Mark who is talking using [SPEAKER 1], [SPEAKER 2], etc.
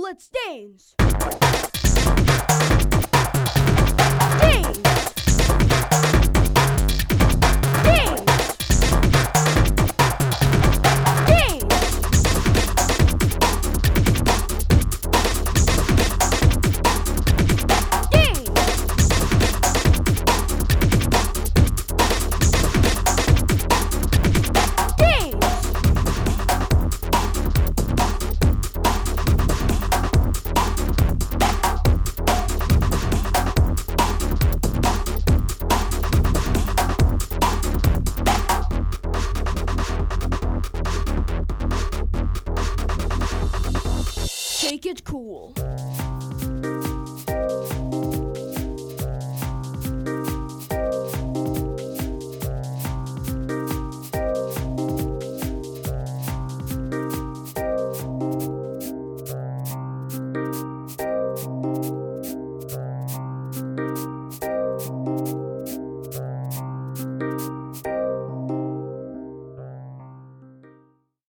[SPEAKER 1] let's dance! Take it cool.